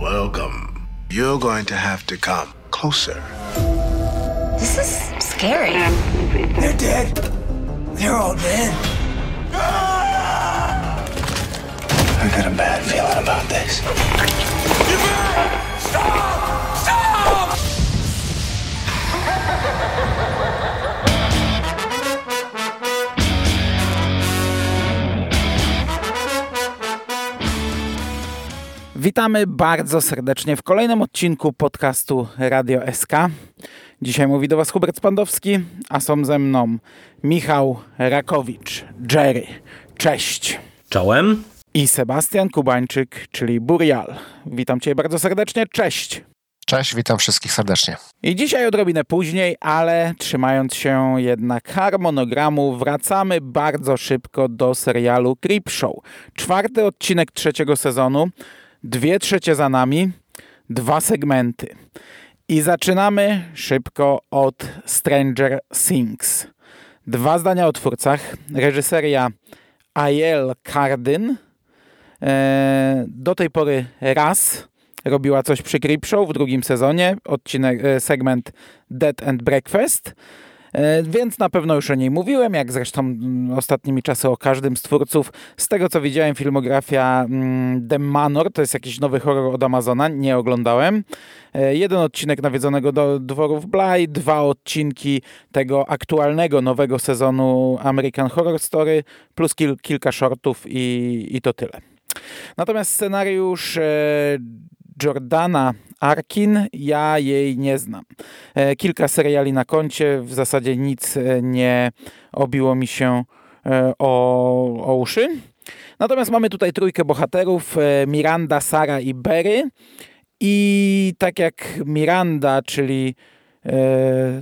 Welcome. You're going to have to come closer. This is scary. They're dead. They're all dead. I got a bad feeling about this. Stop! Witamy bardzo serdecznie w kolejnym odcinku podcastu Radio SK. Dzisiaj mówi do Was Hubert Spandowski, a są ze mną Michał Rakowicz, Jerry. Cześć. Czołem. I Sebastian Kubańczyk, czyli Burial. Witam Cię bardzo serdecznie. Cześć. Cześć, witam wszystkich serdecznie. I dzisiaj odrobinę później, ale trzymając się jednak harmonogramu, wracamy bardzo szybko do serialu Creepshow. Czwarty odcinek trzeciego sezonu, dwie trzecie za nami, dwa segmenty. I zaczynamy szybko od Stranger Things. Dwa zdania o twórcach. Reżyseria Aiel Cardin. E, do tej pory raz robiła coś przy Creepshow w drugim sezonie, odcinek, e, segment Dead and Breakfast. E, Więc na pewno już o niej mówiłem, jak zresztą mm, ostatnimi czasy o każdym z twórców. Z tego co widziałem, filmografia mm, The Manor, to jest jakiś nowy horror od Amazona, nie oglądałem. E, Jeden odcinek nawiedzonego do dworów Bly, dwa odcinki tego aktualnego, nowego sezonu American Horror Story, plus kil, kilka shortów i, i to tyle. Natomiast scenariusz e, Jordana Arkin, ja jej nie znam. E, Kilka seriali na koncie, w zasadzie nic e, nie obiło mi się e, o, o uszy. Natomiast mamy tutaj trójkę bohaterów, Miranda, Sara i Berry. I tak jak Miranda, czyli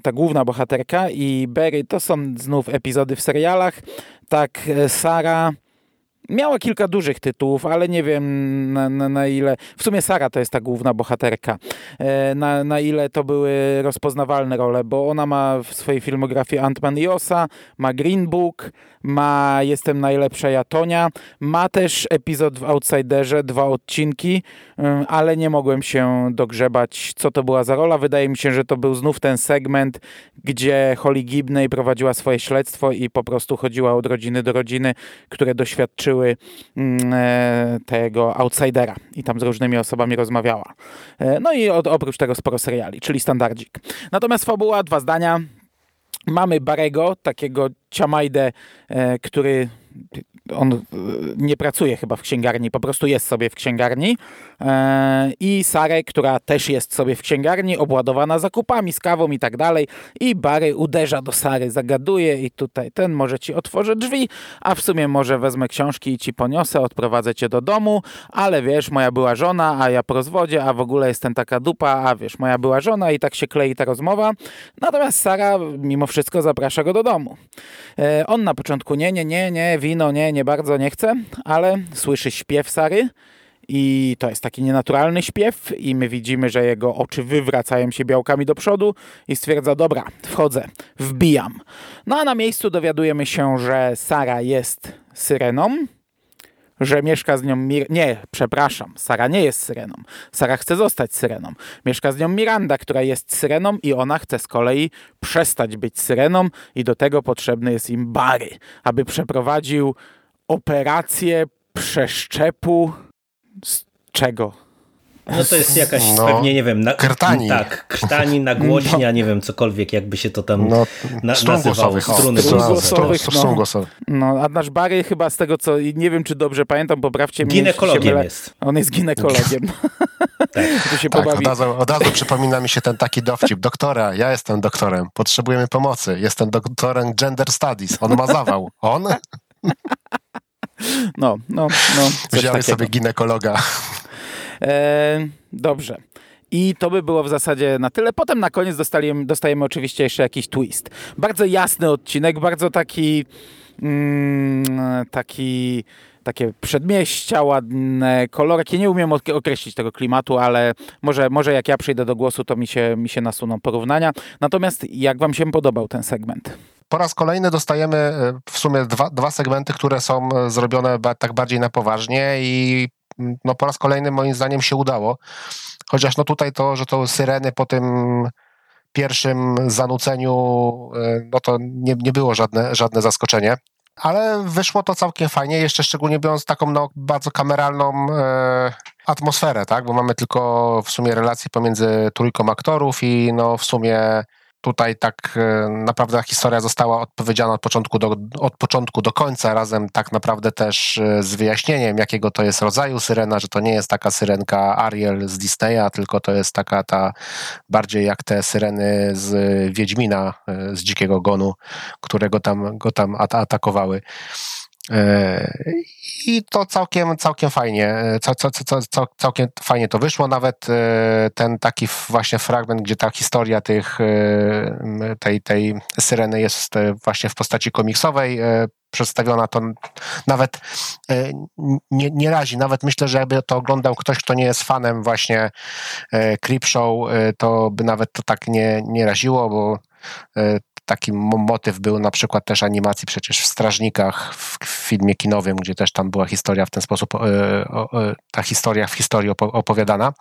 ta główna bohaterka i Berry to są znów epizody w serialach, tak Sara Miała kilka dużych tytułów, ale nie wiem na, na, na, ile. W sumie Sara to jest ta główna bohaterka. E, Na, na ile to były rozpoznawalne role, bo ona ma w swojej filmografii Ant-Man i Osa, ma Green Book, ma Jestem najlepsza Jatonia, ma też epizod w Outsiderze, dwa odcinki, ym, ale nie mogłem się dogrzebać, co to była za rola. Wydaje mi się, że to był znów ten segment, gdzie Holly Gibney prowadziła swoje śledztwo i po prostu chodziła od rodziny do rodziny, które doświadczyły mm, e, tego outsidera i tam z różnymi osobami rozmawiała. E, No i od, oprócz tego sporo seriali, czyli standardzik. Natomiast fabuła, dwa zdania. Mamy Barego, takiego ciamajdę, e, który on e, nie pracuje chyba w księgarni, po prostu jest sobie w księgarni. E, I Sarę, która też jest sobie w księgarni, obładowana zakupami, z kawą i tak dalej. I Barry uderza do Sary, zagaduje i tutaj ten może ci otworzy drzwi, a w sumie może wezmę książki i ci poniosę, odprowadzę cię do domu, ale wiesz, moja była żona, a ja po rozwodzie, a w ogóle jestem taka dupa, a wiesz, moja była żona i tak się klei ta rozmowa. Natomiast Sara mimo wszystko zaprasza go do domu. E, On na początku nie, nie, nie, nie, wino, nie, nie bardzo nie chce, ale słyszy śpiew Sary i to jest taki nienaturalny śpiew i my widzimy, że jego oczy wywracają się białkami do przodu i stwierdza, dobra, wchodzę, wbijam. No a na miejscu dowiadujemy się, że Sara jest syreną, że mieszka z nią... Mir- nie, przepraszam, Sara nie jest syreną. Sara chce zostać syreną. Mieszka z nią Miranda, która jest syreną i ona chce z kolei przestać być syreną i do tego potrzebny jest im Barry, aby przeprowadził operację przeszczepu z czego? No to jest jakaś No, pewnie, nie wiem, na, krtani. Tak, krtani, nagłośnia, nie wiem, cokolwiek, jakby się to tam No, na, nazywało. Struny głosowych. Głosowych. No, a nasz Barry chyba z tego, co nie wiem, czy dobrze pamiętam, poprawcie mnie. Ginekologiem jest. On jest ginekologiem. Tak. Tu się Tak, pobawi. od razu, od razu przypomina mi się ten taki dowcip. Doktora, ja jestem doktorem, potrzebujemy pomocy. Jestem doktorem gender studies. On ma zawał. On? No, no, no. Wziąłem sobie ginekologa. E, dobrze. I to by było w zasadzie na tyle. Potem na koniec dostajemy, dostajemy oczywiście jeszcze jakiś twist. Bardzo jasny odcinek, bardzo taki mm, taki takie przedmieścia, ładne kolorki. Nie umiem ok- określić tego klimatu, ale może, może jak ja przyjdę do głosu, to mi się, mi się nasuną porównania. Natomiast jak wam się podobał ten segment? Po raz kolejny dostajemy e, w sumie dwa, dwa segmenty, które są e, zrobione tak bardziej na poważnie i no po raz kolejny moim zdaniem się udało. Chociaż no tutaj to, że to syreny po tym pierwszym zanuceniu, e, no to nie, nie było żadne, żadne zaskoczenie. Ale wyszło to całkiem fajnie, jeszcze szczególnie biorąc taką no, bardzo kameralną e, atmosferę, tak? Bo mamy tylko w sumie relacje pomiędzy trójką aktorów i no w sumie tutaj tak e, naprawdę historia została odpowiedziana od początku, do, od początku do końca, razem tak naprawdę też e, z wyjaśnieniem, jakiego to jest rodzaju syrena, że to nie jest taka syrenka Ariel z Disneya, tylko to jest taka ta bardziej jak te syreny z Wiedźmina, e, z Dzikiego Gonu, którego tam, go tam atakowały. I to całkiem, całkiem fajnie, cał, cał, cał, całkiem fajnie to wyszło. Nawet ten taki właśnie fragment, gdzie ta historia tych, tej, tej syreny jest właśnie w postaci komiksowej przedstawiona, to nawet nie, nie razi. Nawet myślę, że jakby to oglądał ktoś, kto nie jest fanem właśnie Creepshow, to by nawet to tak nie, nie raziło, bo taki motyw był na przykład też animacji przecież w Strażnikach, w filmie kinowym, gdzie też tam była historia w ten sposób, e, e, ta historia w historii opowiadana.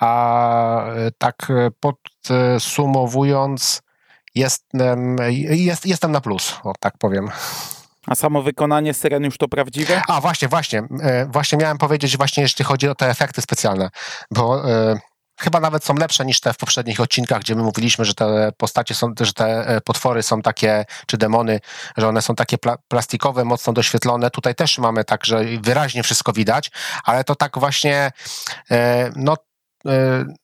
A e, tak podsumowując, jestem, jest, jestem na plus, o tak powiem. A samo wykonanie syren już to prawdziwe? A właśnie, właśnie. Właśnie miałem powiedzieć, właśnie jeśli chodzi o te efekty specjalne, bo chyba nawet są lepsze niż te w poprzednich odcinkach, gdzie my mówiliśmy, że te postacie są, że te e, potwory są takie, czy demony, że one są takie pla plastikowe, mocno doświetlone. Tutaj też mamy tak, że wyraźnie wszystko widać, ale to tak właśnie, e, no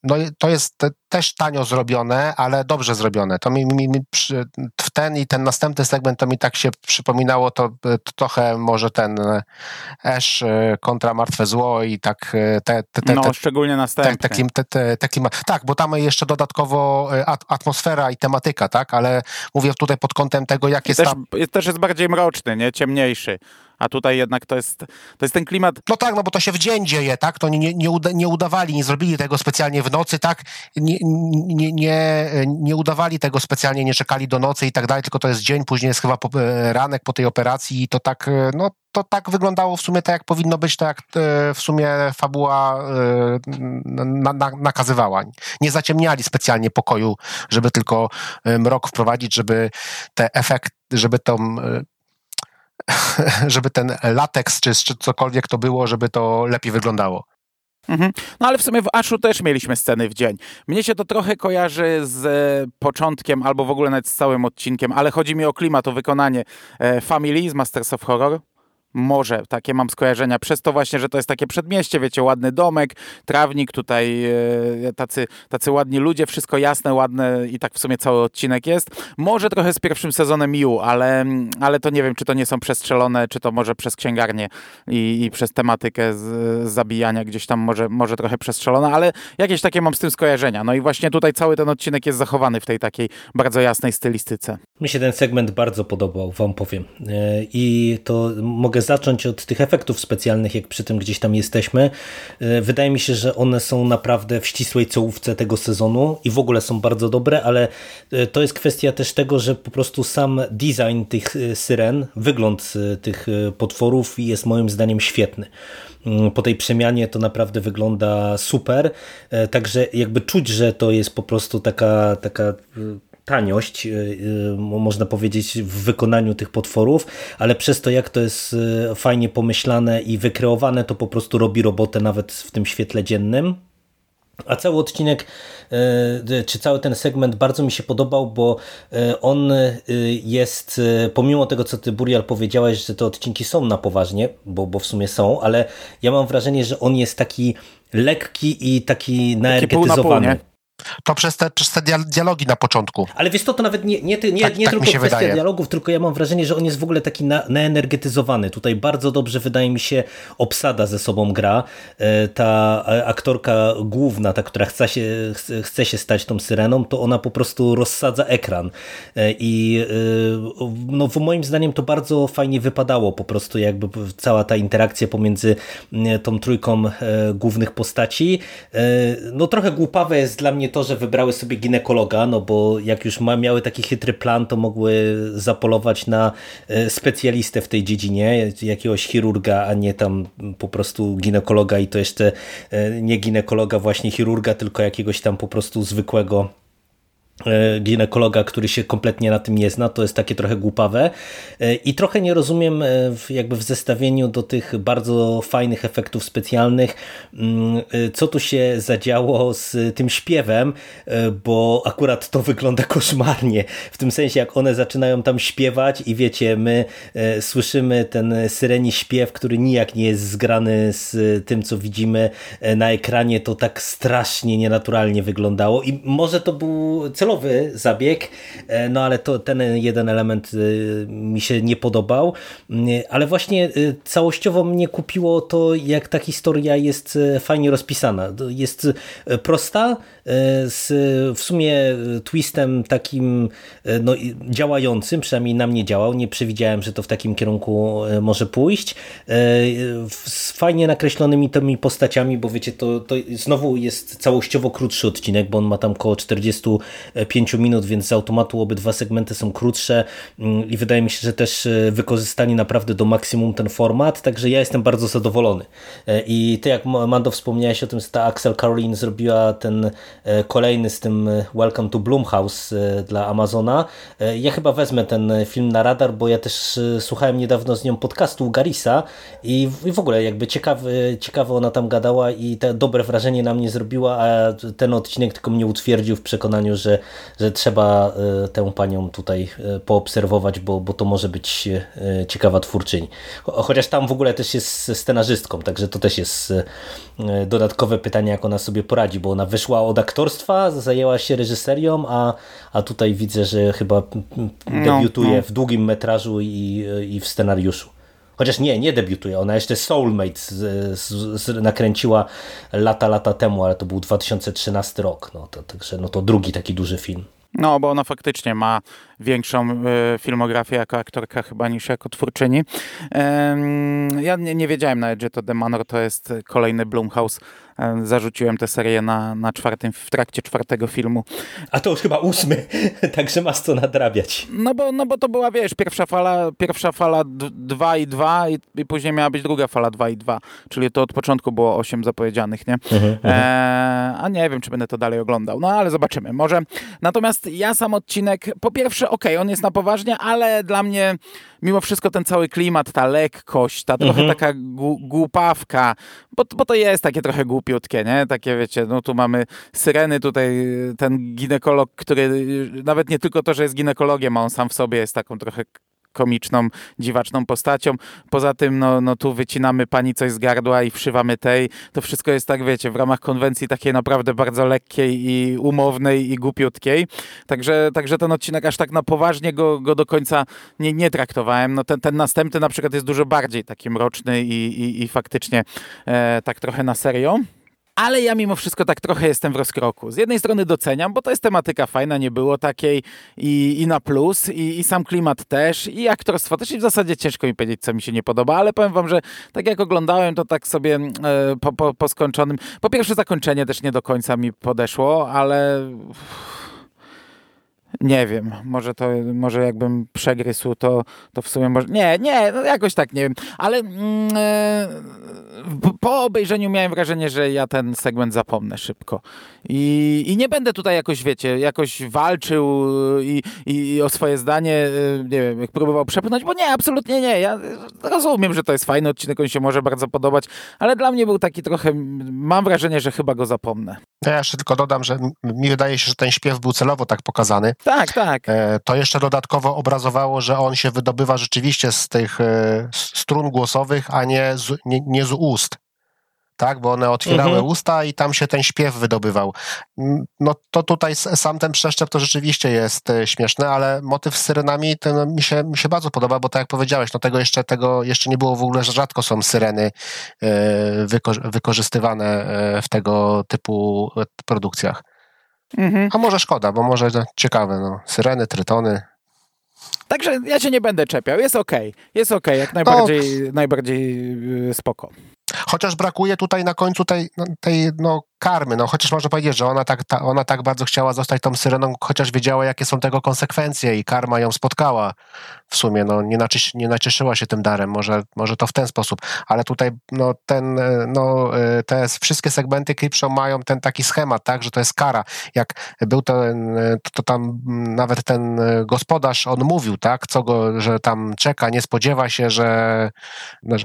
no to jest też tanio zrobione, ale dobrze zrobione. To mi, mi, mi w ten i ten następny segment to mi tak się przypominało to, to trochę może ten Ash e, kontra Martwe Zło i tak te, te, te, No, szczególnie następny. Taki, te, taki, tak, bo tam jeszcze dodatkowo atmosfera i tematyka, tak, ale mówię tutaj pod kątem tego, jak jest też, tam... Też jest bardziej mroczny, nie? Ciemniejszy a tutaj jednak to jest, to jest ten klimat... No tak, no bo to się w dzień dzieje, tak? To nie, nie, nie udawali, nie zrobili tego specjalnie w nocy, tak? Nie, nie, nie, nie udawali tego specjalnie, nie czekali do nocy i tak dalej, tylko to jest dzień, później jest chyba po, e, ranek po tej operacji i to tak, e, no to tak wyglądało w sumie tak, jak powinno być, tak jak e, w sumie fabuła na, na, nakazywała. Nie zaciemniali specjalnie pokoju, żeby tylko mrok wprowadzić, żeby te efekt, żeby tą żeby ten lateks czy, czy cokolwiek to było, żeby to lepiej wyglądało. Mhm. No ale w sumie w Aszu też mieliśmy sceny w dzień. Mnie się to trochę kojarzy z e, początkiem, albo w ogóle nawet z całym odcinkiem, ale chodzi mi o klimat, o wykonanie e, Family z Masters of Horror. Może takie mam skojarzenia, przez to właśnie, że to jest takie przedmieście, wiecie, ładny domek, trawnik, tutaj e, tacy, tacy ładni ludzie, wszystko jasne, ładne i tak w sumie cały odcinek jest. Może trochę z pierwszym sezonem Miu, ale, ale to nie wiem, czy to nie są przestrzelone, czy to może przez księgarnię i, i przez tematykę z, z zabijania gdzieś tam może, może trochę przestrzelone, ale jakieś takie mam z tym skojarzenia. No i właśnie tutaj cały ten odcinek jest zachowany w tej takiej bardzo jasnej stylistyce. Mi się ten segment bardzo podobał, wam powiem. E, I to mogę zacząć od tych efektów specjalnych, jak przy tym gdzieś tam jesteśmy. E, wydaje mi się, że one są naprawdę w ścisłej czołówce tego sezonu i w ogóle są bardzo dobre, ale e, to jest kwestia też tego, że po prostu sam design tych syren, wygląd tych potworów jest moim zdaniem świetny mm, po tej przemianie to naprawdę wygląda super. Także jakby czuć, że to jest po prostu taka, taka taniość, y, y, można powiedzieć, w wykonaniu tych potworów, ale przez to, jak to jest y, fajnie pomyślane i wykreowane, to po prostu robi robotę nawet w tym świetle dziennym. A cały odcinek, czy cały ten segment bardzo mi się podobał, bo on jest, pomimo tego, co ty, Burial, powiedziałeś, że te odcinki są na poważnie, bo, bo w sumie są, ale ja mam wrażenie, że on jest taki lekki i taki naenergetyzowany. Taki to przez te, przez te dialogi na początku. Ale wiesz to, to nawet nie, nie, nie, tak, nie tak tylko kwestia wydaje. dialogów, tylko ja mam wrażenie, że on jest w ogóle taki na, naenergetyzowany. Tutaj bardzo dobrze wydaje mi się obsada ze sobą gra. E, ta aktorka główna, ta, która chce się, chce się stać tą syreną, to ona po prostu rozsadza ekran. E, I e, no, moim zdaniem to bardzo fajnie wypadało po prostu jakby cała ta interakcja pomiędzy tą trójką głównych postaci. No trochę głupawe jest dla mnie to, że wybrały sobie ginekologa, no bo jak już miały taki chytry plan, to mogły zapolować na e, specjalistę w tej dziedzinie, jakiegoś chirurga, a nie tam po prostu ginekologa i to jeszcze nie ginekologa właśnie chirurga, tylko jakiegoś tam po prostu zwykłego E, ginekologa, który się kompletnie na tym nie zna, to jest takie trochę głupawe. E, i trochę nie rozumiem e, jakby w zestawieniu do tych bardzo fajnych efektów specjalnych, mm, co tu się zadziało z tym śpiewem, bo akurat to wygląda koszmarnie, w tym sensie jak one zaczynają tam śpiewać i wiecie, my słyszymy ten syreni śpiew, który nijak nie jest zgrany z tym, co widzimy na ekranie, to tak strasznie nienaturalnie wyglądało. I może to był cel celowy zabieg, e, no ale to ten jeden element e, mi się nie podobał, e, ale właśnie całościowo mnie kupiło to, jak ta historia jest fajnie rozpisana. Jest prosta, z w sumie twistem takim no, działającym, przynajmniej na mnie działał, nie przewidziałem, że to w takim kierunku może pójść. Z fajnie nakreślonymi tymi postaciami, bo wiecie, to, to znowu jest całościowo krótszy odcinek, bo on ma tam około 40 5 minut, więc z automatu obydwa segmenty są krótsze mm, i wydaje mi się, że też e, wykorzystani naprawdę do maksimum ten format, także ja jestem bardzo zadowolony. E, I ty jak Mando wspomniałeś o tym, że ta Axel Caroline zrobiła ten e, kolejny z tym Welcome to Blumhouse dla Amazona, ja chyba wezmę ten film na radar, bo ja też słuchałem niedawno z nią podcastu Garisa i w ogóle jakby ciekawe ona tam gadała i te dobre wrażenie na mnie zrobiła, a ten odcinek tylko mnie utwierdził w przekonaniu, że że trzeba e, tę panią tutaj e, poobserwować, bo, bo to może być e, ciekawa twórczyni. Chociaż tam w ogóle też jest scenarzystką, także to też jest dodatkowe pytanie, jak ona sobie poradzi, bo ona wyszła od aktorstwa, zajęła się reżyserią, a, a tutaj widzę, że chyba no, debiutuje no, no. w długim metrażu i, i w scenariuszu. Chociaż nie, nie debiutuje. Ona jeszcze Soulmate z, z, z, nakręciła lata, lata temu, ale to był 2013 rok. No to, także no to drugi taki duży film. No, bo ona faktycznie ma większą y, filmografię jako aktorka chyba niż jako twórczyni. ja nie, nie, wiedziałem nawet, że to The Manor to jest kolejny Blumhouse. Zarzuciłem tę serię na, na czwartym, w trakcie czwartego filmu. A to już chyba ósmy, także masz co nadrabiać. No bo, no bo to była, wiesz, pierwsza fala, pierwsza fala 2 i 2 i, i później miała być druga fala 2 i 2, czyli to od początku było 8 zapowiedzianych, nie? Mhm, mhm, e, a nie wiem, czy będę to dalej oglądał, no ale zobaczymy, może. Natomiast ja sam odcinek, po pierwsze okej, okay, on jest na poważnie, ale dla mnie mimo wszystko ten cały klimat, ta lekkość, ta trochę mhm. taka głupawka, bo, bo to jest takie trochę głupiutkie, nie? Takie wiecie, no tu mamy syreny, tutaj ten ginekolog, który nawet nie tylko to, że jest ginekologiem, a on sam w sobie jest taką trochę komiczną, dziwaczną postacią. Poza tym, no, no tu wycinamy pani coś z gardła i wszywamy tej. To wszystko jest tak, wiecie, w ramach konwencji takiej naprawdę bardzo lekkiej i umownej i głupiutkiej. Także, także ten odcinek aż tak na poważnie go, go do końca nie, nie traktowałem. No ten, ten następny na przykład jest dużo bardziej taki mroczny i, i, i faktycznie e, tak trochę na serio ale ja mimo wszystko tak trochę jestem w rozkroku. Z jednej strony doceniam, bo to jest tematyka fajna, nie było takiej i, i na plus, i, i, sam klimat też, i aktorstwo też i w zasadzie ciężko mi powiedzieć, co mi się nie podoba, ale powiem wam, że tak jak oglądałem, to tak sobie e, po, po, po skończonym, po pierwsze zakończenie też nie do końca mi podeszło, ale... Nie wiem, może to, może jakbym przegryzł, to, to w sumie może... Nie, nie, no jakoś tak, nie wiem, ale e, po obejrzeniu miałem wrażenie, że ja ten segment zapomnę szybko. I, i nie będę tutaj jakoś, wiecie, jakoś walczył i, i o swoje zdanie, e, nie wiem, jak próbował przepchnąć, bo nie, absolutnie nie. Ja rozumiem, że to jest fajny odcinek, on się może bardzo podobać, ale dla mnie był taki trochę, mam wrażenie, że chyba go zapomnę. Ja jeszcze tylko dodam, że mi wydaje się, że ten śpiew był celowo tak pokazany. Tak, tak. E, to jeszcze dodatkowo obrazowało, że on się wydobywa rzeczywiście z tych e, strun głosowych, a nie z, nie, nie z ust tak, bo one otwierały mhm. usta i tam się ten śpiew wydobywał. No to tutaj sam ten przeszczep to rzeczywiście jest e, śmieszny, ale motyw z syrenami ten mi się, mi się bardzo podoba, bo tak jak powiedziałeś, no tego jeszcze, tego jeszcze nie było w ogóle, że rzadko są syreny wyko wykorzystywane w tego typu produkcjach. Mhm. A może szkoda, bo może ciekawe, no. Syreny, trytony. Także ja się nie będę czepiał. Jest ok. Jest ok. Jak najbardziej, no. najbardziej y, spoko. Chociaż brakuje tutaj na końcu tej, no, tej no, karmy, no chociaż można powiedzieć, że ona tak, ta, ona tak bardzo chciała zostać tą syreną, chociaż wiedziała, jakie są tego konsekwencje i karma ją spotkała. W sumie, no nie, naciesz, nie nacieszyła się tym darem, może, może to w ten sposób, ale tutaj no ten, no te wszystkie segmenty Creepshow mają ten taki schemat, tak, że to jest kara, jak był ten, to, to tam nawet ten gospodarz, on mówił, tak, co go, że tam czeka, nie spodziewa się, że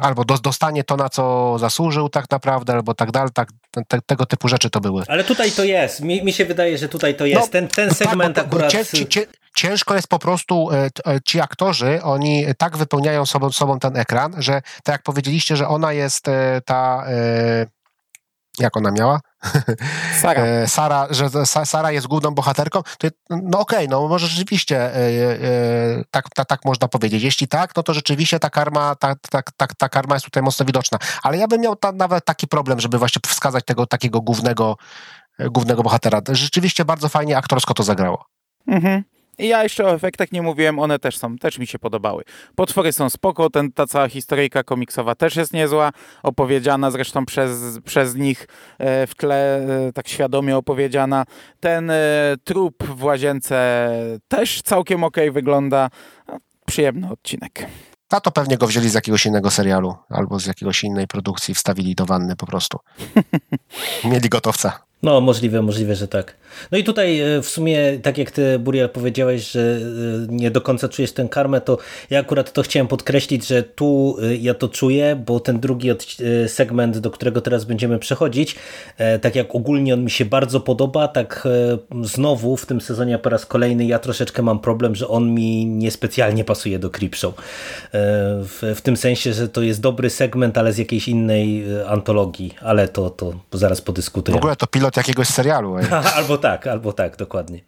albo dostanie to, na co zasłużył tak naprawdę, albo tak dalej, tak, te, tego typu rzeczy to były. Ale tutaj to jest. Mi, mi się wydaje, że tutaj to jest. No, ten, ten segment tak, bo, bo, akurat... Cię, cię, ciężko jest po prostu, e, e, ci aktorzy, oni tak wypełniają sobą, sobą ten ekran, że tak jak powiedzieliście, że ona jest e, ta jak ona miała? Sara. Sara, że Sara jest główną bohaterką, to no okej, okay, no może rzeczywiście tak, tak, tak można powiedzieć. Jeśli tak, no to rzeczywiście ta karma, ta, ta, ta, ta karma jest tutaj mocno widoczna. Ale ja bym miał ta, nawet taki problem, żeby właśnie wskazać tego takiego głównego, głównego bohatera. Rzeczywiście bardzo fajnie aktorsko to zagrało. Mhm. I ja jeszcze o efektach nie mówiłem, one też są, też mi się podobały. Potwory są spoko, ten, ta cała historyjka komiksowa też jest niezła, opowiedziana zresztą przez, przez nich e, w tle, e, tak świadomie opowiedziana. Ten e, trup w łazience też całkiem ok wygląda. No, przyjemny odcinek. A to pewnie go wzięli z jakiegoś innego serialu albo z jakiegoś innej produkcji, wstawili do wanny po prostu. Mieli gotowca. No, możliwe, możliwe, że tak. No i tutaj e, w sumie, tak jak ty, Buriel, powiedziałeś, że e, nie do końca czujesz tę karmę, to ja akurat to chciałem podkreślić, że tu e, ja to czuję, bo ten drugi segment, do którego teraz będziemy przechodzić, tak jak ogólnie on mi się bardzo podoba, tak znowu w tym sezonie po raz kolejny ja troszeczkę mam problem, że on mi niespecjalnie pasuje do Creepshow. W, w tym sensie, że to jest dobry segment, ale z jakiejś innej antologii, ale to, to zaraz podyskutujemy. W ogóle to pilot jakiegoś serialu. albo tak, albo tak, dokładnie.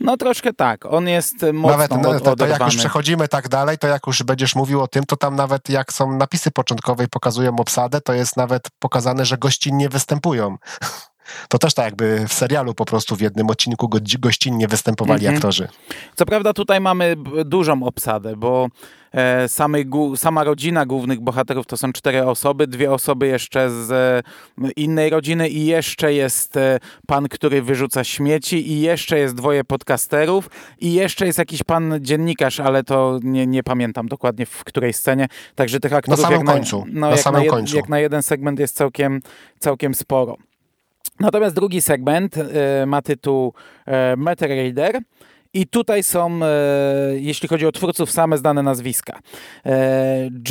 No troszkę tak, on jest mocno Nawet no, to, to jak już przechodzimy tak dalej, to jak już będziesz mówił o tym, to tam nawet jak są napisy początkowe i pokazują obsadę, to jest nawet pokazane, że gościnnie występują. To też tak jakby w serialu po prostu w jednym odcinku go, gościnnie występowali mhm. aktorzy. Co prawda tutaj mamy dużą obsadę, bo e, samej, sama rodzina głównych bohaterów to są cztery osoby, dwie osoby jeszcze z e, innej rodziny i jeszcze jest e, pan, który wyrzuca śmieci i jeszcze jest dwoje podcasterów i jeszcze jest jakiś pan dziennikarz, ale to nie, nie pamiętam dokładnie w której scenie. Także tych aktorów na samym końcu. Na, no, na samym na końcu. jak na jeden segment jest całkiem, całkiem sporo. Natomiast drugi segment e, ma tytuł e, Meter Raider. I tutaj są, e, jeśli chodzi o twórców, same znane nazwiska.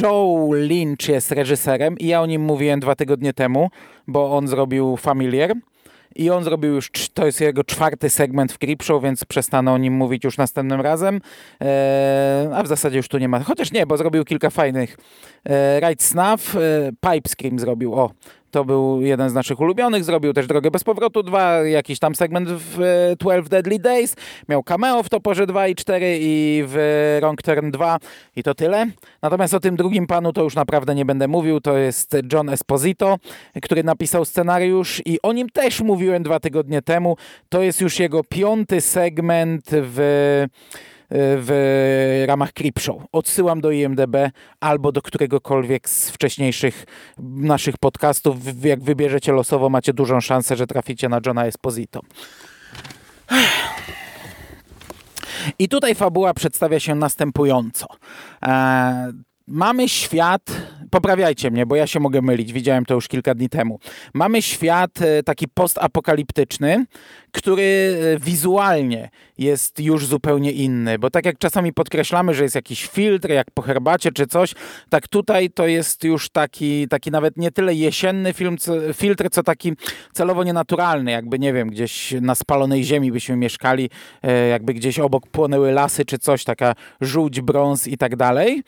Joe Lynch jest reżyserem i ja o nim mówiłem dwa tygodnie temu, bo on zrobił Familiar. I on zrobił już, to jest jego czwarty segment w Creepshow, więc przestanę o nim mówić już następnym razem. a w zasadzie już tu nie ma. Chociaż nie, bo zrobił kilka fajnych. Right Snuff, Pipe Scream zrobił. O, to był jeden z naszych ulubionych, zrobił też Drogę bez powrotu 2, jakiś tam segment w 12 Deadly Days, miał cameo w Toporze 2 i 4 i w Wrong Turn 2 i to tyle. Natomiast o tym drugim panu to już naprawdę nie będę mówił, to jest John Esposito, który napisał scenariusz i o nim też mówiłem dwa tygodnie temu. To jest już jego piąty segment w w ramach Creepshow. Odsyłam do IMDB albo do któregokolwiek z wcześniejszych naszych podcastów. Jak wybierzecie losowo, macie dużą szansę, że traficie na Johna Esposito. I tutaj fabuła przedstawia się następująco. E, mamy świat, poprawiajcie mnie, bo ja się mogę mylić, widziałem to już kilka dni temu. Mamy świat e, taki postapokaliptyczny, który e, wizualnie jest już zupełnie inny, bo tak jak czasami podkreślamy, że jest jakiś filtr, jak po herbacie czy coś, tak tutaj to jest już taki, taki nawet nie tyle jesienny film, filtr, co taki celowo nienaturalny, jakby nie wiem, gdzieś na spalonej ziemi byśmy mieszkali, e, jakby gdzieś obok płonęły lasy czy coś, taka żółć, brąz i tak dalej.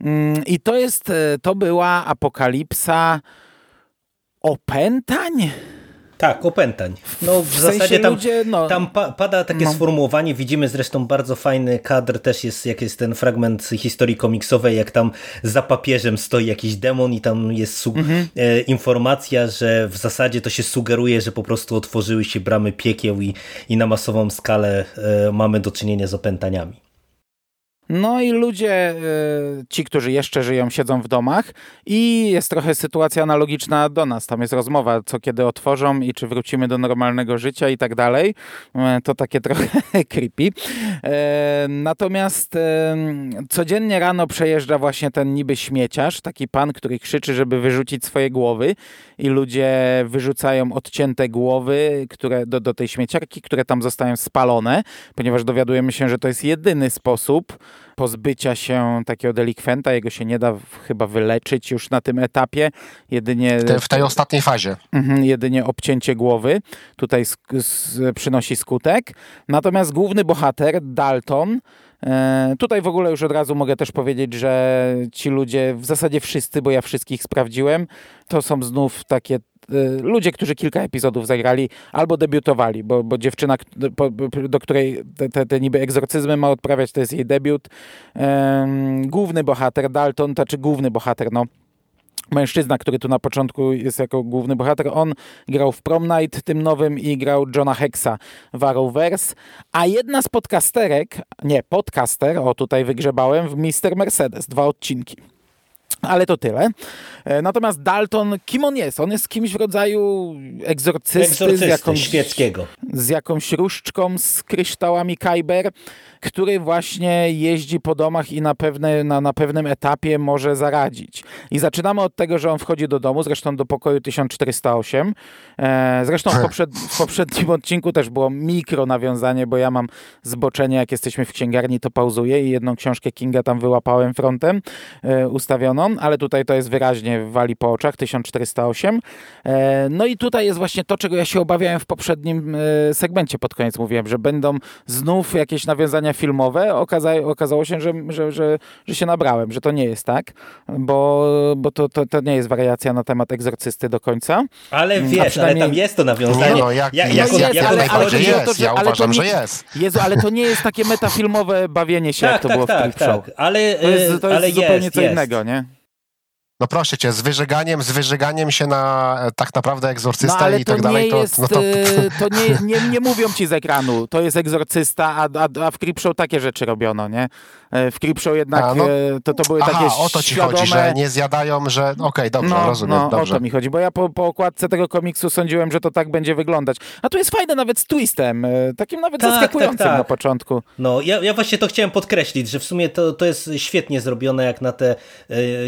Mm, I to jest, e, to była apokalipsa opętań? Tak, opętań. No w, w zasadzie tam, ludzie, no, tam pa, pada takie no. sformułowanie, widzimy zresztą bardzo fajny kadr, też jest, jak jest ten fragment historii komiksowej, jak tam za papieżem stoi jakiś demon i tam jest mhm. e, informacja, że w zasadzie to się sugeruje, że po prostu otworzyły się bramy piekieł i, i na masową skalę e, mamy do czynienia z opętaniami. No i ludzie, e, ci, którzy jeszcze żyją, siedzą w domach i jest trochę sytuacja analogiczna do nas. Tam jest rozmowa, co kiedy otworzą i czy wrócimy do normalnego życia i tak dalej. E, to takie trochę creepy. E, natomiast codziennie rano przejeżdża właśnie ten niby śmieciarz, taki pan, który krzyczy, żeby wyrzucić swoje głowy i ludzie wyrzucają odcięte głowy które, do, do tej śmieciarki, które tam zostają spalone, ponieważ dowiadujemy się, że to jest jedyny sposób, pozbycia się takiego delikwenta. Jego się nie da chyba wyleczyć już na tym etapie. Jedynie, w, te, w tej ostatniej fazie. Mhm, jedynie obcięcie głowy tutaj przynosi skutek. Natomiast główny bohater, Dalton, e, Tutaj w ogóle już od razu mogę też powiedzieć, że ci ludzie, w zasadzie wszyscy, bo ja wszystkich sprawdziłem, to są znów takie ludzie, którzy kilka epizodów zagrali albo debiutowali, bo, bo dziewczyna, do której te, te, te niby egzorcyzmy ma odprawiać, to jest jej debiut. Główny bohater Dalton, to czy główny bohater, no mężczyzna, który tu na początku jest jako główny bohater, on grał w Prom Night tym nowym i grał Johna Hexa w Arrowverse, a jedna z podcasterek, nie, podcaster, o tutaj wygrzebałem, w Mister Mercedes, dwa odcinki. Ale to tyle. E, natomiast Dalton, kim on jest? On jest kimś w rodzaju egzorcysty, egzorcysty z jakąś, świeckiego. Z jakąś różdżką z kryształami Kyber który właśnie jeździ po domach i na, pewne, na, na pewnym etapie może zaradzić. I zaczynamy od tego, że on wchodzi do domu, zresztą do pokoju 1408. E, zresztą w, poprzed, w poprzednim odcinku też było mikro nawiązanie, bo ja mam zboczenie, jak jesteśmy w księgarni, to pauzuję i jedną książkę Kinga tam wyłapałem frontem e, ale tutaj to jest wyraźnie wali po oczach, 1408. E, no i tutaj jest właśnie to, czego ja się obawiałem w poprzednim e, segmencie pod koniec mówiłem, że będą znów jakieś nawiązania filmowe, okaza okazało się, że, że, że, że się nabrałem, że to nie jest tak, bo, bo to, to, to nie jest wariacja na temat egzorcysty do końca. Ale mm, wiesz, ale tam jest to nawiązanie. No, jak, jak, jest, ale, ale jest, to, że, ja uważam, nie, że jest. Jezu, ale to nie jest takie metafilmowe bawienie się, tak, jak to tak, było tak, w Show. Tak, ale, to jest, to jest ale zupełnie jest, co jest. innego, nie? No proszę cię, z wyżyganiem, z wyżyganiem się na e, tak naprawdę egzorcysta no, i tak dalej. To, jest, no to, e, to nie, nie, nie mówią ci z ekranu, to jest egzorcysta, a, a, a w Creepshow takie rzeczy robiono, nie? E, w Creepshow jednak a, no, to, to były aha, takie o to ci świadome... chodzi, że nie zjadają, że okej, okay, dobrze, no, rozumiem, no, dobrze. o to mi chodzi, bo ja po, po okładce tego komiksu sądziłem, że to tak będzie wyglądać. A tu jest fajne nawet z twistem, takim nawet tak, zaskakującym tak, tak. na początku. No, ja, ja właśnie to chciałem podkreślić, że w sumie to, to jest świetnie zrobione jak na te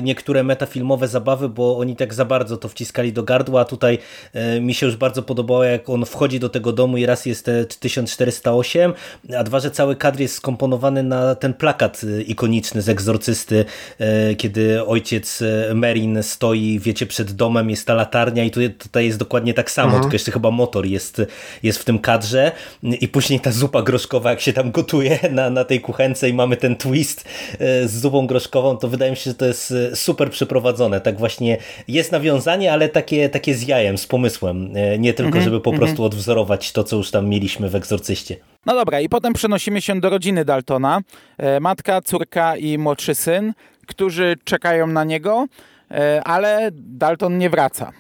niektóre metafilmowe zabawy, bo oni tak za bardzo to wciskali do gardła, a tutaj e, mi się już bardzo podobało, jak on wchodzi do tego domu i raz jest 1408, a dwa, że cały kadr jest skomponowany na ten plakat e, ikoniczny z egzorcysty, e, kiedy ojciec Merin stoi, wiecie, przed domem, jest ta latarnia i tutaj, tutaj jest dokładnie tak samo, mhm. tylko jeszcze chyba motor jest, jest w tym kadrze i później ta zupa groszkowa, jak się tam gotuje na, na tej kuchence i mamy ten twist z zupą groszkową, to wydaje mi się, że to jest super przeprowadzone, tak właśnie jest nawiązanie, ale takie, takie z jajem, z pomysłem. E, nie tylko, -hmm, żeby po -hmm. prostu odwzorować to, co już tam mieliśmy w Egzorcyście. No dobra, i potem przenosimy się do rodziny Daltona. E, matka, córka i młodszy syn, którzy czekają na niego, e, ale Dalton nie wraca.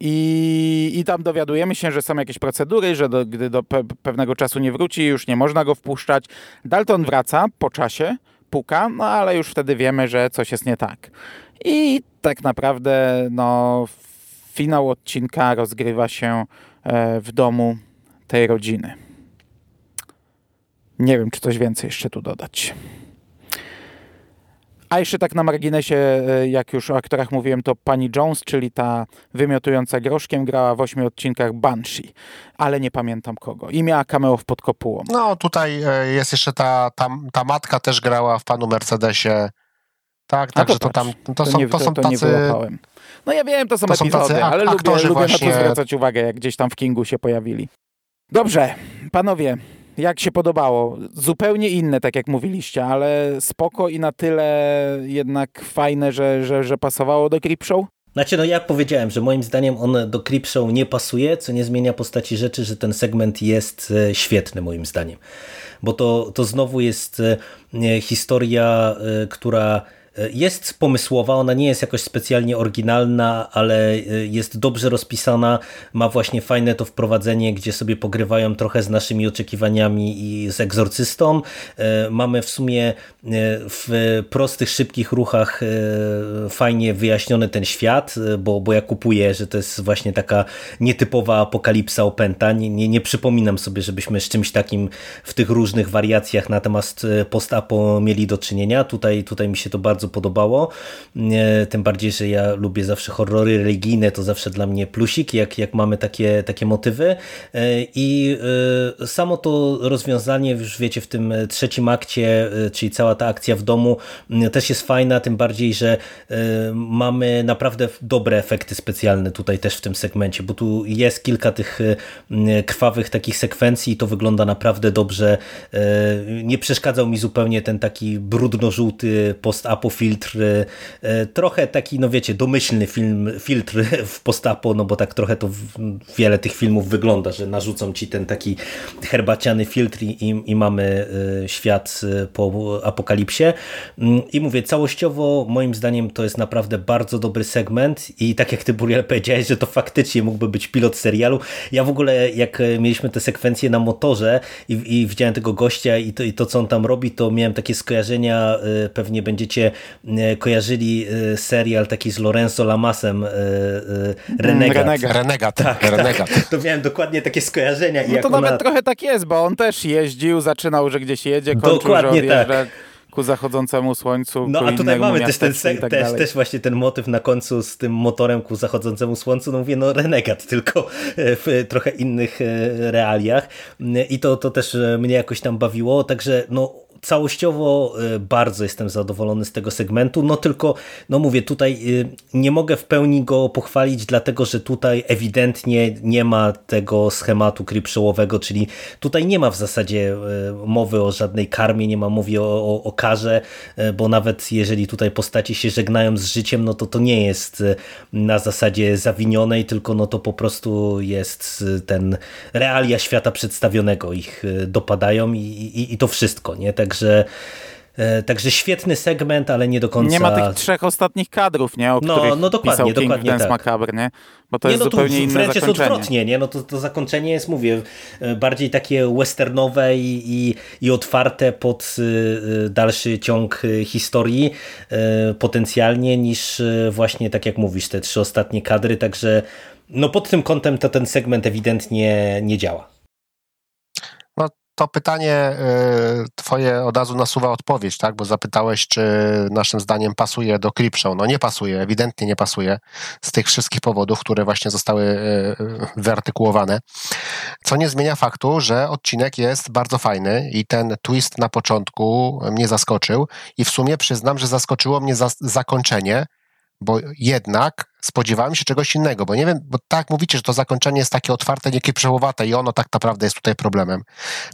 I, I tam dowiadujemy się, że są jakieś procedury, że do, gdy do pe pewnego czasu nie wróci, już nie można go wpuszczać. Dalton wraca po czasie, puka, no ale już wtedy wiemy, że coś jest nie tak. I tak naprawdę no, finał odcinka rozgrywa się e, w domu tej rodziny. Nie wiem, czy coś więcej jeszcze tu dodać. A jeszcze tak na marginesie, e, jak już o aktorach mówiłem, to pani Jones, czyli ta wymiotująca groszkiem, grała w ośmiu odcinkach Banshee, ale nie pamiętam kogo. I miała cameo w Podkopułą. No tutaj e, jest jeszcze ta, ta, ta matka też grała w panu Mercedesie tak, także to, to tam, to, to są, nie, to, są to, tacy... No ja wiem, to są to epizody, są tacy ale lubię, lubię właśnie... na to zwracać uwagę, jak gdzieś tam w Kingu się pojawili. Dobrze, panowie, jak się podobało? Zupełnie inne, tak jak mówiliście, ale spoko i na tyle jednak fajne, że, że, że pasowało do Creepshow? Znaczy, no ja powiedziałem, że moim zdaniem on do Creepshow nie pasuje, co nie zmienia postaci rzeczy, że ten segment jest e, świetny moim zdaniem. Bo to, to znowu jest e, historia, e, która jest pomysłowa, ona nie jest jakoś specjalnie oryginalna, ale jest dobrze rozpisana, ma właśnie fajne to wprowadzenie, gdzie sobie pogrywają trochę z naszymi oczekiwaniami i z egzorcystą. Mamy w sumie w prostych, szybkich ruchach fajnie wyjaśniony ten świat, bo, bo ja kupuję, że to jest właśnie taka nietypowa apokalipsa opęta. Nie, nie, nie przypominam sobie, żebyśmy z czymś takim w tych różnych wariacjach na temat post-apo mieli do czynienia. Tutaj, tutaj mi się to bardzo podobało. Tym bardziej, że ja lubię zawsze horrory religijne, to zawsze dla mnie plusik, jak, jak mamy takie, takie motywy. I e, samo to rozwiązanie, już wiecie, w tym trzecim akcie, e, czyli cała ta akcja w domu, też jest fajna, tym bardziej, że e, mamy naprawdę dobre efekty specjalne tutaj też w tym segmencie, bo tu jest kilka tych krwawych takich sekwencji i to wygląda naprawdę dobrze. Nie przeszkadzał mi zupełnie ten taki brudno-żółty post-apo filtr. Trochę taki, no wiecie, domyślny film, filtr w post-apo, no bo tak trochę to wiele tych filmów wygląda, że narzucą ci ten taki herbaciany filtr i, i mamy świat po apokalipsie. I mówię, całościowo moim zdaniem to jest naprawdę bardzo dobry segment i tak jak ty Buriel powiedziałeś, że to faktycznie mógłby być pilot serialu. Ja w ogóle jak mieliśmy te sekwencje na motorze i, i widziałem tego gościa i to, i to, co on tam robi, to miałem takie skojarzenia, pewnie będziecie kojarzyli y, serial taki z Lorenzo Lamasem Renegat. Renegat. Renegat. Tak, Renegat. Tak. To miałem dokładnie takie skojarzenia. No to ona... nawet trochę tak jest, bo on też jeździł, zaczynał, że gdzieś jedzie, kończył, Dokładnie że tak ku zachodzącemu słońcu. No a tutaj mamy też, ten, tak też, też właśnie ten motyw na końcu z tym motorem ku zachodzącemu słońcu. No mówię, no renegat, tylko w trochę innych e, realiach. I to, to też mnie jakoś tam bawiło. Także no całościowo y, bardzo jestem zadowolony z tego segmentu, no tylko, no mówię, tutaj y, nie mogę w pełni go pochwalić, dlatego, że tutaj ewidentnie nie ma tego schematu creepshowowego, czyli tutaj nie ma w zasadzie y, mowy o żadnej karmie, nie ma mowy o, o, o karze, bo nawet jeżeli tutaj postaci się żegnają z życiem, no to to nie jest na zasadzie zawinionej, tylko no to po prostu jest ten realia świata przedstawionego ich dopadają i, i, i to wszystko, nie? Tak Także e, Także świetny segment, ale nie do końca... Nie ma tych trzech ostatnich kadrów, nie? O no, których no dokładnie, pisał King dokładnie Dance tak. Macabre, nie? Bo to nie, jest no zupełnie tu inne wręcz zakończenie. jest odwrotnie, nie? No to, to zakończenie jest, mówię, e, bardziej takie westernowe i, i, i otwarte pod e, dalszy ciąg historii potencjalnie niż właśnie, tak jak mówisz, te trzy ostatnie kadry, także no pod tym kątem to ten segment ewidentnie nie działa to pytanie y, twoje od razu nasuwa odpowiedź, tak? Bo zapytałeś, czy naszym zdaniem pasuje do Clipshow. No nie pasuje, ewidentnie nie pasuje z tych wszystkich powodów, które właśnie zostały y, wyartykułowane. Co nie zmienia faktu, że odcinek jest bardzo fajny i ten twist na początku mnie zaskoczył i w sumie przyznam, że zaskoczyło mnie za zakończenie, bo jednak spodziewałem się czegoś innego, bo nie wiem, bo tak mówicie, że to zakończenie jest takie otwarte, niekie przełowate i ono tak naprawdę jest tutaj problemem.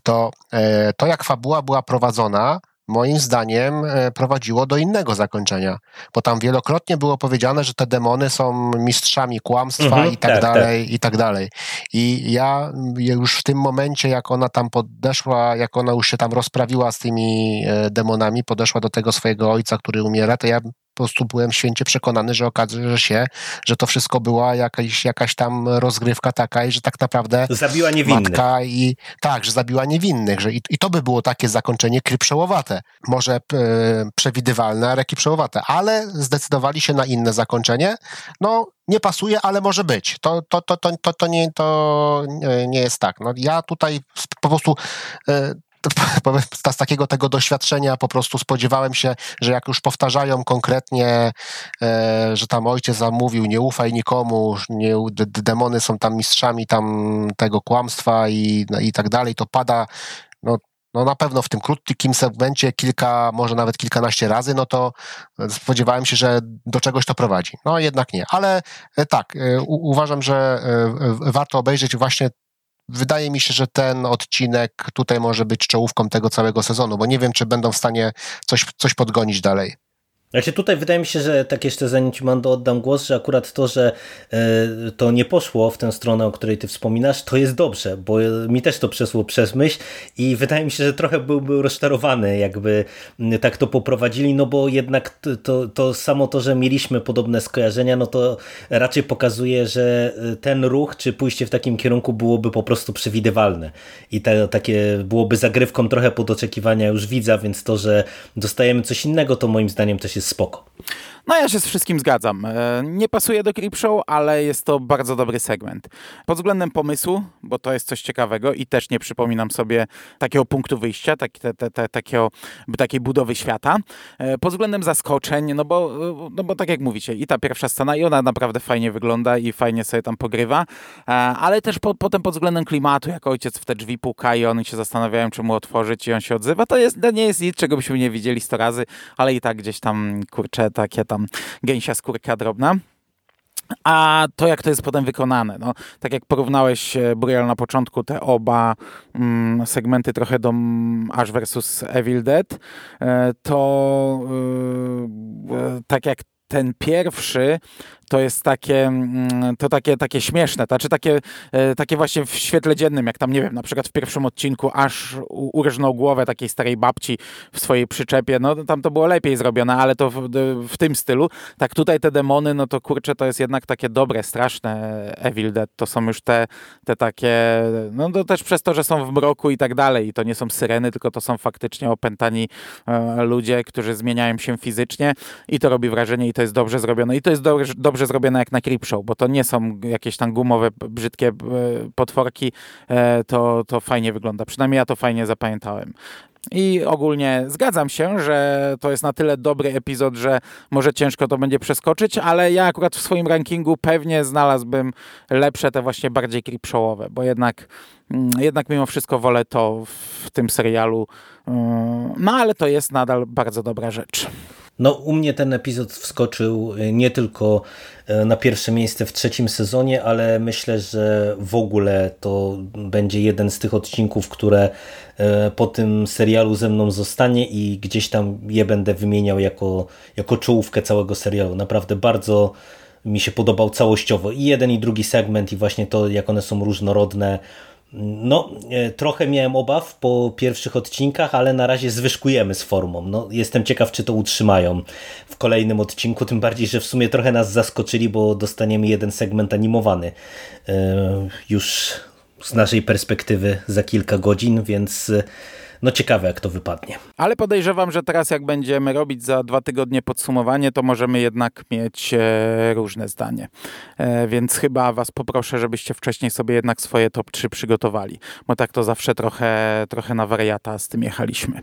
To, e, to jak fabuła była prowadzona, moim zdaniem e, prowadziło do innego zakończenia, bo tam wielokrotnie było powiedziane, że te demony są mistrzami kłamstwa mhm, i tak, tak dalej, tak. i tak dalej. I ja już w tym momencie, jak ona tam podeszła, jak ona już się tam rozprawiła z tymi e, demonami, podeszła do tego swojego ojca, który umiera, to ja po prostu byłem święcie przekonany, że okaże się, że to wszystko była jakaś, jakaś tam rozgrywka taka i że tak naprawdę zabiła niewinnych. matka i tak, że zabiła niewinnych, że i, i to by było takie zakończenie krypszołowate. Może e, przewidywalne, ale krypszołowate, ale zdecydowali się na inne zakończenie. No, nie pasuje, ale może być. To, to, to, to, to, to, nie, to nie jest tak. No, ja tutaj po prostu e, z takiego tego doświadczenia po prostu spodziewałem się, że jak już powtarzają konkretnie, e, że tam ojciec zamówił, nie ufaj nikomu, nie, demony są tam mistrzami tam tego kłamstwa i, i tak dalej, to pada no, no na pewno w tym krótkim segmencie kilka, może nawet kilkanaście razy, no to spodziewałem się, że do czegoś to prowadzi. No jednak nie, ale e, tak, e, u, uważam, że warto obejrzeć właśnie wydaje mi się, że ten odcinek tutaj może być czołówką tego całego sezonu, bo nie wiem, czy będą w stanie coś, coś podgonić dalej. Znaczy tutaj wydaje mi się, że tak jeszcze zanim Ci Mando oddam głos, że akurat to, że y, to nie poszło w tę stronę, o której Ty wspominasz, to jest dobrze, bo mi też to przeszło przez myśl i wydaje mi się, że trochę byłby rozczarowany, jakby tak to poprowadzili, no bo jednak to, to samo to, że mieliśmy podobne skojarzenia, no to raczej pokazuje, że ten ruch, czy pójście w takim kierunku byłoby po prostu przewidywalne. I te, takie byłoby zagrywką trochę pod oczekiwania już widza, więc to, że dostajemy coś innego, to moim zdaniem też jest spoko. No ja się z wszystkim zgadzam. E, nie pasuje do Creepshow, ale jest to bardzo dobry segment. Pod względem pomysłu, bo to jest coś ciekawego i też nie przypominam sobie takiego punktu wyjścia, tak, te, te, te, takiego, takiej budowy świata. E, pod względem zaskoczeń, no bo, no bo tak jak mówicie, i ta pierwsza scena, i ona naprawdę fajnie wygląda i fajnie sobie tam pogrywa, e, ale też po, potem pod względem klimatu, jak ojciec w te drzwi puka i oni się zastanawiają, czy mu otworzyć i on się odzywa, to, jest, to nie jest nic, czego byśmy nie widzieli sto razy, ale i tak gdzieś tam, kurczę, takie tam gęsia skórka drobna. A to, jak to jest potem wykonane, no, tak jak porównałeś, e, Burial, na początku te oba mm, segmenty trochę do Ash vs. Evil Dead, e, to e, tak jak ten pierwszy to jest takie, mm, to takie, takie śmieszne, znaczy takie, e, takie właśnie w świetle dziennym, jak tam, nie wiem, na przykład w pierwszym odcinku aż urżnął głowę takiej starej babci w swojej przyczepie, no tam to było lepiej zrobione, ale to w, w tym stylu. Tak tutaj te demony, no to kurczę, to jest jednak takie dobre, straszne Evil Dead, to są już te, te takie, no to też przez to, że są w mroku i tak dalej i to nie są syreny, tylko to są faktycznie opętani e, ludzie, którzy zmieniają się fizycznie i to robi wrażenie i to jest dobrze zrobione. I to jest dobrze, dobrze dobrze zrobione jak na Creepshow, bo to nie są jakieś tam gumowe, brzydkie e, potworki, e, to, to fajnie wygląda. Przynajmniej ja to fajnie zapamiętałem. I ogólnie zgadzam się, że to jest na tyle dobry epizod, że może ciężko to będzie przeskoczyć, ale ja akurat w swoim rankingu pewnie znalazłbym lepsze, te właśnie bardziej creepshowowe, bo jednak, mm, jednak mimo wszystko wolę to w tym serialu. Mm, no ale to jest nadal bardzo dobra rzecz. No, u mnie ten epizod wskoczył e, nie tylko e, na pierwsze miejsce w trzecim sezonie, ale myślę, że w ogóle to będzie jeden z tych odcinków, które e, po tym serialu ze mną zostanie i gdzieś tam je będę wymieniał jako, jako czołówkę całego serialu. Naprawdę bardzo mi się podobał całościowo i jeden i drugi segment i właśnie to, jak one są różnorodne, no, e, trochę miałem obaw po pierwszych odcinkach, ale na razie zwyżkujemy z formą. No, jestem ciekaw, czy to utrzymają w kolejnym odcinku, tym bardziej, że w sumie trochę nas zaskoczyli, bo dostaniemy jeden segment animowany e, już z naszej perspektywy za kilka godzin, więc no ciekawe jak to wypadnie. Ale podejrzewam, że teraz jak będziemy robić za dwa tygodnie podsumowanie, to możemy jednak mieć e, różne zdanie. E, więc chyba was poproszę, żebyście wcześniej sobie jednak swoje top 3 przygotowali, bo tak to zawsze trochę, trochę na wariata z tym jechaliśmy.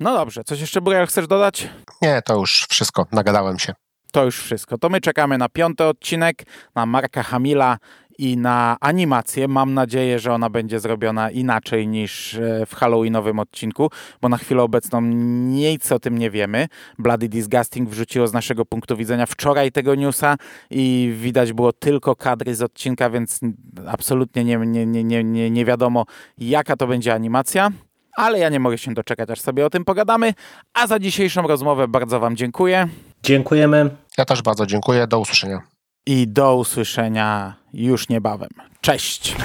No dobrze, coś jeszcze Burial chcesz dodać? Nie, to już wszystko, nagadałem się. To już wszystko. To my czekamy na piąty odcinek, na Marka Hamila i na animację. Mam nadzieję, że ona będzie zrobiona inaczej niż e, w Halloweenowym odcinku, bo na chwilę obecną nic o tym nie wiemy. Bloody Disgusting wrzuciło z naszego punktu widzenia wczoraj tego newsa i widać było tylko kadry z odcinka, więc absolutnie nie, nie, nie, nie, nie wiadomo jaka to będzie animacja ale ja nie mogę się doczekać, aż sobie o tym pogadamy. A za dzisiejszą rozmowę bardzo Wam dziękuję. Dziękujemy. Ja też bardzo dziękuję. Do usłyszenia. I do usłyszenia już niebawem. Cześć!